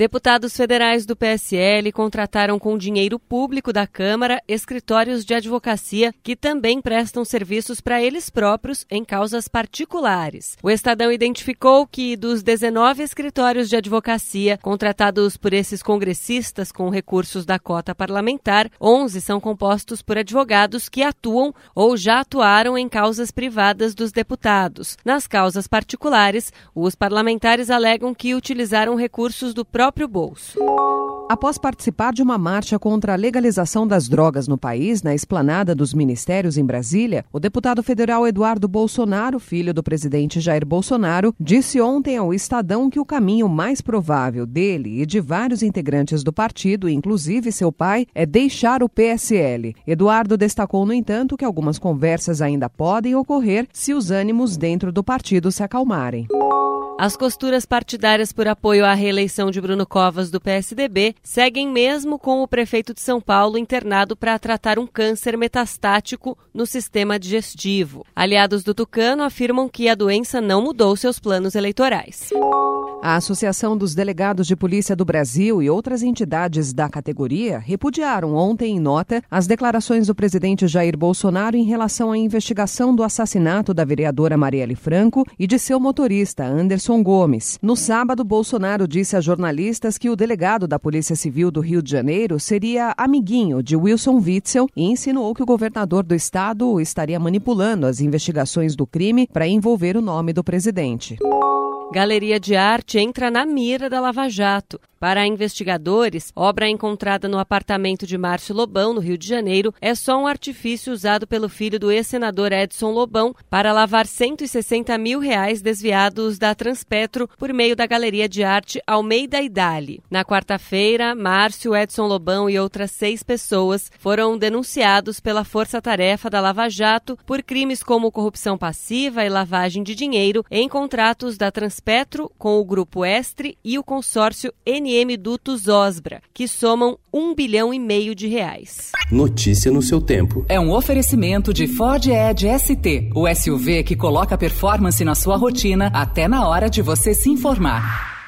Deputados federais do PSL contrataram com dinheiro público da Câmara escritórios de advocacia que também prestam serviços para eles próprios em causas particulares. O Estadão identificou que dos 19 escritórios de advocacia contratados por esses congressistas com recursos da cota parlamentar, 11 são compostos por advogados que atuam ou já atuaram em causas privadas dos deputados. Nas causas particulares, os parlamentares alegam que utilizaram recursos do próprio próprio bolso. Após participar de uma marcha contra a legalização das drogas no país, na esplanada dos ministérios em Brasília, o deputado federal Eduardo Bolsonaro, filho do presidente Jair Bolsonaro, disse ontem ao Estadão que o caminho mais provável dele e de vários integrantes do partido, inclusive seu pai, é deixar o PSL. Eduardo destacou, no entanto, que algumas conversas ainda podem ocorrer se os ânimos dentro do partido se acalmarem. As costuras partidárias por apoio à reeleição de Bruno Covas do PSDB seguem mesmo com o prefeito de São Paulo internado para tratar um câncer metastático no sistema digestivo. Aliados do Tucano afirmam que a doença não mudou seus planos eleitorais. A Associação dos Delegados de Polícia do Brasil e outras entidades da categoria repudiaram ontem em nota as declarações do presidente Jair Bolsonaro em relação à investigação do assassinato da vereadora Marielle Franco e de seu motorista Anderson Gomes. No sábado, Bolsonaro disse a jornalistas que o delegado da Polícia Civil do Rio de Janeiro seria amiguinho de Wilson Witzel e insinuou que o governador do estado estaria manipulando as investigações do crime para envolver o nome do presidente. Galeria de Arte entra na mira da Lava Jato. Para investigadores, obra encontrada no apartamento de Márcio Lobão, no Rio de Janeiro, é só um artifício usado pelo filho do ex-senador Edson Lobão para lavar 160 mil reais desviados da Transpetro por meio da Galeria de Arte Almeida e Dali. Na quarta-feira, Márcio, Edson Lobão e outras seis pessoas foram denunciados pela Força Tarefa da Lava Jato por crimes como corrupção passiva e lavagem de dinheiro em contratos da Transpetro com o Grupo Estre e o consórcio N MM Dutos Osbra, que somam um bilhão e meio de reais. Notícia no seu tempo. É um oferecimento de Ford Edge ST, o SUV que coloca performance na sua rotina até na hora de você se informar.